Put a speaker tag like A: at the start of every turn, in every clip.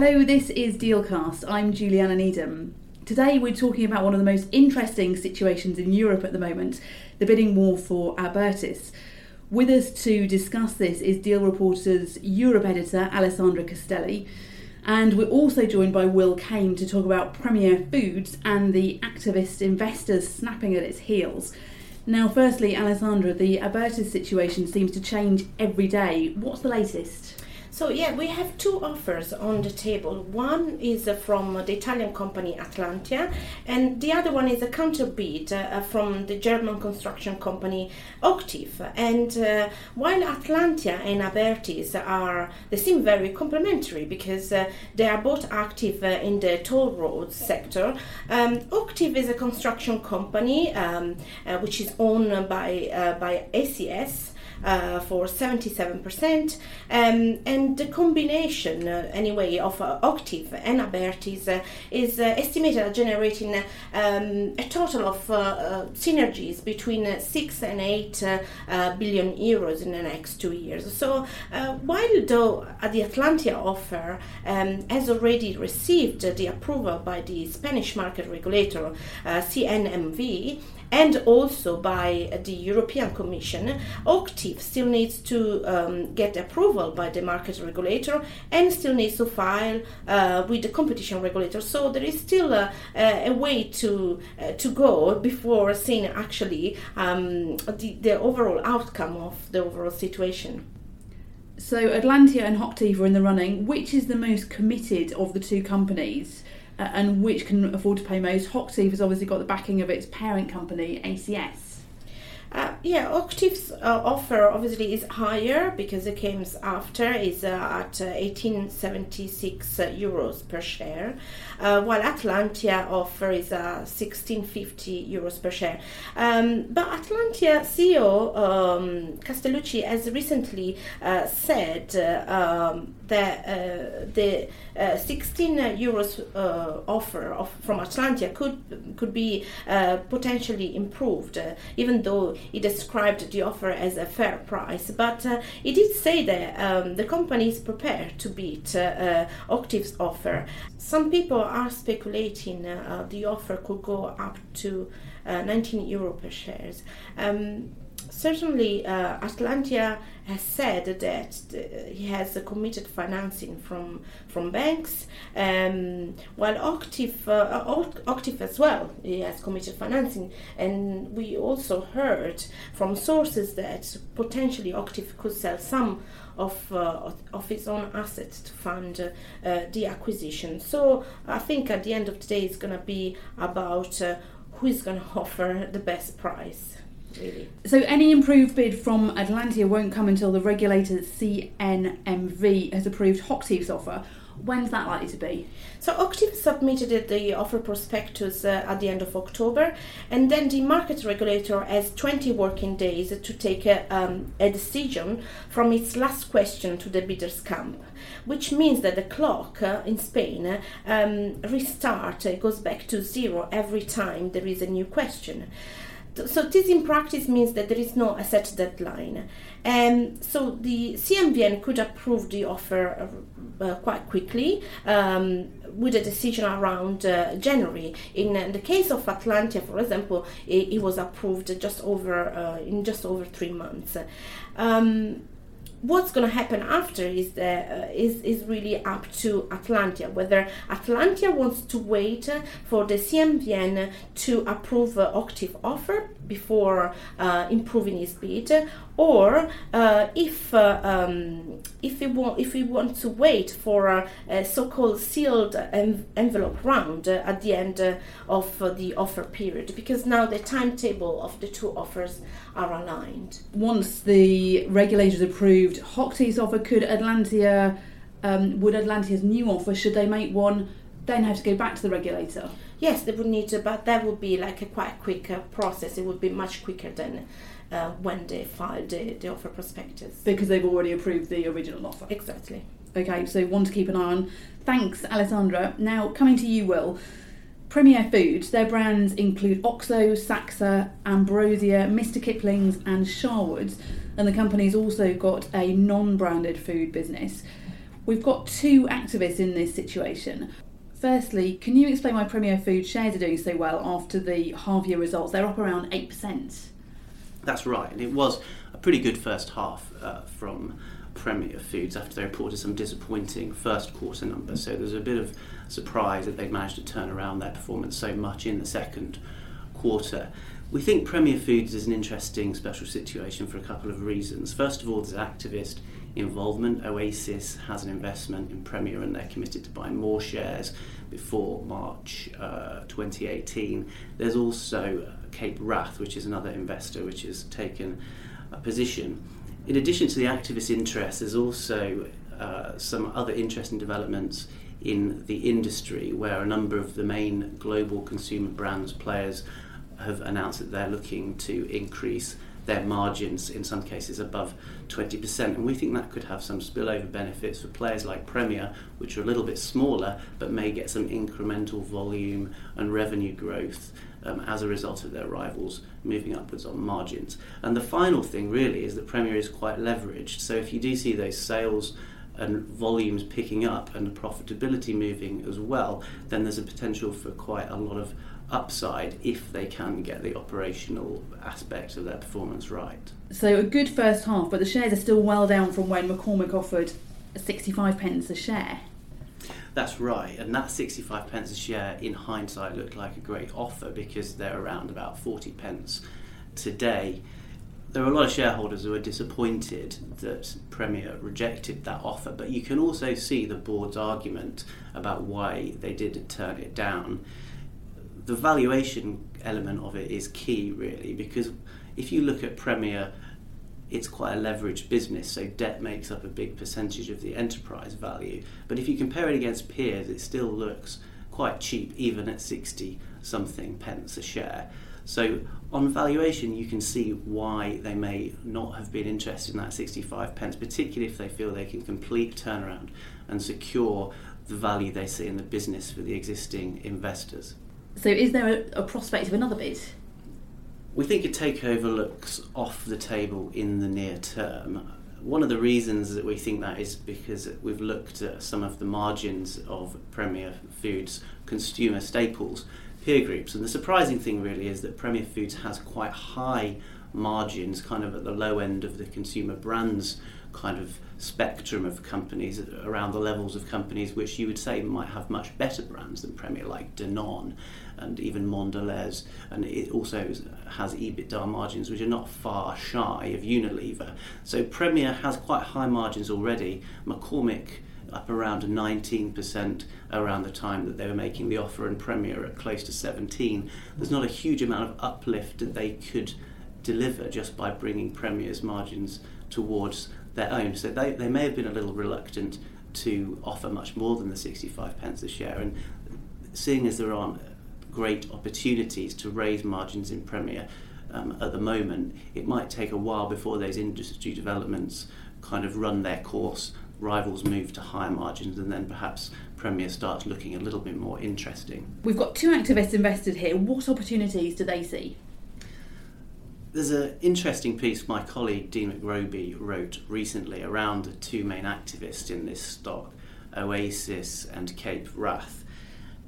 A: Hello, this is Dealcast. I'm Juliana Needham. Today we're talking about one of the most interesting situations in Europe at the moment the bidding war for Abertis. With us to discuss this is Deal Reporter's Europe editor Alessandra Castelli. And we're also joined by Will Kane to talk about Premier Foods and the activist investors snapping at its heels. Now, firstly, Alessandra, the Abertis situation seems to change every day. What's the latest?
B: So yeah, we have two offers on the table. One is uh, from the Italian company Atlantia, and the other one is a counterbid uh, from the German construction company Hochtief. And uh, while Atlantia and Abertis are, they seem very complementary because uh, they are both active uh, in the toll roads sector. Um, is a construction company um, uh, which is owned by by ACS uh, for 77%. Um, and the combination, uh, anyway, of uh, Hochtief and Abertis uh, is uh, estimated at generating um, a total of synergies between 6 and 8 billion euros in the next two years. So while though the Atlantia offer um, has already received the approval by the Spanish market regulator CNMV, and also by the European Commission, Still needs to um, get approval by the market regulator and still needs to file uh, with the competition regulator. So there is still a, a way to uh, to go before seeing actually um, the, the overall outcome of the overall situation.
A: So Atlantia and Hochtief are in the running. Which is the most committed of the two companies? and which can afford to pay most. Hochtief has obviously got the backing of its parent company, ACS.
B: Uh, yeah, Hochtief's uh, offer obviously is higher because it comes after is uh, at 1876 uh, uh, euros per share, uh, while Atlantia offer is 1650 euros per share. Um, but Atlantia CEO um, Castellucci has recently said um, that the 16 euros offer of, from Atlantia could could be potentially improved, even though he described the offer as a fair price, but uh, he did say that um, the company is prepared to beat uh, uh Hochtief's offer. Some people are speculating uh, the offer could go up to uh, 19 euro per shares. Um, certainly, Atlantia has said that he has committed financing from from banks, um, while Hochtief, uh, Hochtief as well he has committed financing, and we also heard from sources that potentially Hochtief could sell some of uh, of its own assets to fund uh, the acquisition. So I think at the end of the day, it's going to be about uh, who is going to offer the best price really.
A: So any improved bid from Atlantia won't come until the regulator CNMV has approved Hochtief's offer. When's that likely to be?
B: So Hochtief submitted the offer prospectus uh, at the end of October, and then the market regulator has 20 working days to take a, um, a decision from its last question to the bidders' camp, which means that the clock uh, in Spain um, restart uh, goes back to zero every time there is a new question so this in practice means that there is no a set deadline. And so the CMVN could approve the offer uh, uh, quite quickly um, with a decision around uh, January. In, in, the case of Atlantia, for example, it, it was approved just over uh, in just over three months. Um, what's going to happen after is that uh, is is really up to Atlantia. Whether Atlantia wants to wait for the CMVN to approve uh, Hochtief offer before uh, improving his bid, or uh, if uh, um, if we want if we want to wait for a, so-called sealed en- envelope round at the end of the offer period because now the timetable of the two offers are aligned.
A: Once the regulators approved Hochtief's offer, could Atlantia um, would Atlantia's new offer should they make one then have to go back to the regulator?
B: Yes, they would need to, but that would be like a quite quicker process. It would be much quicker than uh, when they filed the, the offer prospectus.
A: Because they've already approved the original offer.
B: Exactly.
A: Okay, so one to keep an eye on. Thanks, Alessandra. Now, coming to you, Will. Premier Foods, their brands include Oxo, Saxa, Ambrosia, Mr. Kipling's, and Sharwood's, and the company's also got a non branded food business. We've got two activists in this situation. Firstly, can you explain why Premier Food shares are doing so well after the half year results? They're up around 8%.
C: That's right, and it was a pretty good first half uh, from Premier Foods after they reported some disappointing first quarter numbers. So there's a bit of surprise that they've managed to turn around their performance so much in the second quarter. We think Premier Foods is an interesting special situation for a couple of reasons. First of all, there's activist involvement. Oasis has an investment in Premier and they're committed to buying more shares before March uh, 2018. There's also Cape Wrath, which is another investor which has taken a position. In addition to the activist interest, there's also uh, some other interesting developments in the industry where a number of the main global consumer brands players have announced that they're looking to increase their margins in some cases above 20%. And we think that could have some spillover benefits for players like Premier, which are a little bit smaller but may get some incremental volume and revenue growth um, as a result of their rivals moving upwards on margins. And the final thing really is that Premier is quite leveraged. So if you do see those sales and volumes picking up and the profitability moving as well, then there's a potential for quite a lot of upside if they can get the operational aspects of their performance right.
A: So a good first half, but the shares are still well down from when McCormick offered 65 pence a share.
C: That's right, and that 65 pence a share in hindsight looked like a great offer because they're around about 40 pence today. There are a lot of shareholders who are disappointed that Premier rejected that offer, but you can also see the board's argument about why they did turn it down the valuation element of it is key, really, because if you look at Premier, it's quite a leveraged business, so debt makes up a big percentage of the enterprise value. But if you compare it against peers, it still looks quite cheap, even at 60 something pence a share. So, on valuation, you can see why they may not have been interested in that 65 pence, particularly if they feel they can complete turnaround and secure the value they see in the business for the existing investors.
A: So, is there a, a prospect of another bid?
C: We think a takeover looks off the table in the near term. One of the reasons that we think that is because we've looked at some of the margins of Premier Foods consumer staples peer groups, and the surprising thing really is that Premier Foods has quite high margins, kind of at the low end of the consumer brands kind of spectrum of companies around the levels of companies which you would say might have much better brands than Premier, like Danone and even Mondelez, and it also has EBITDA margins which are not far shy of Unilever. So Premier has quite high margins already. McCormick up around 19% around the time that they were making the offer, and Premier at close to 17. There's not a huge amount of uplift that they could deliver just by bringing Premier's margins towards their own. So they, they may have been a little reluctant to offer much more than the 65 pence a share. And seeing as there aren't great opportunities to raise margins in Premier um, at the moment, it might take a while before those industry developments kind of run their course. Rivals move to higher margins, and then perhaps Premier starts looking a little bit more interesting.
A: We've got two activists invested here. What opportunities do they see?
C: There's an interesting piece my colleague Dean McRoby wrote recently around the two main activists in this stock, Oasis and Cape Wrath,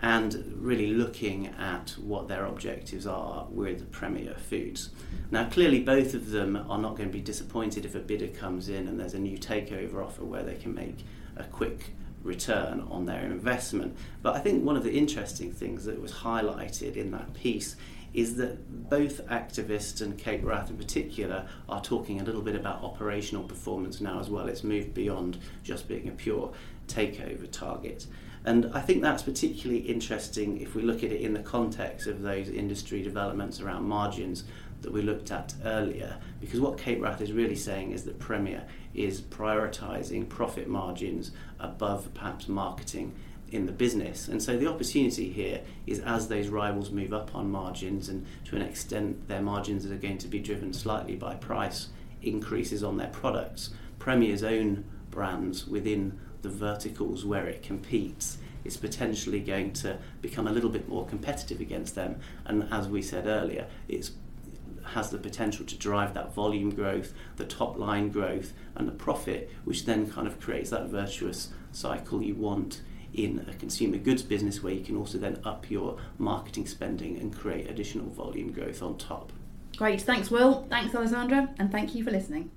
C: and really looking at what their objectives are with Premier Foods. Now, clearly, both of them are not going to be disappointed if a bidder comes in and there's a new takeover offer where they can make a quick return on their investment. But I think one of the interesting things that was highlighted in that piece is that both activists and Cape Wrath in particular are talking a little bit about operational performance now as well. It's moved beyond just being a pure takeover target. And I think that's particularly interesting if we look at it in the context of those industry developments around margins that we looked at earlier. Because what Cape Wrath is really saying is that Premier is prioritising profit margins above perhaps marketing in the business. And so the opportunity here is as those rivals move up on margins, and to an extent, their margins are going to be driven slightly by price increases on their products. Premier's own brands within the verticals where it competes is potentially going to become a little bit more competitive against them. And as we said earlier, it's has the potential to drive that volume growth, the top line growth, and the profit, which then kind of creates that virtuous cycle you want in a consumer goods business where you can also then up your marketing spending and create additional volume growth on top.
A: Great, thanks, Will. Thanks, Alessandra, and thank you for listening.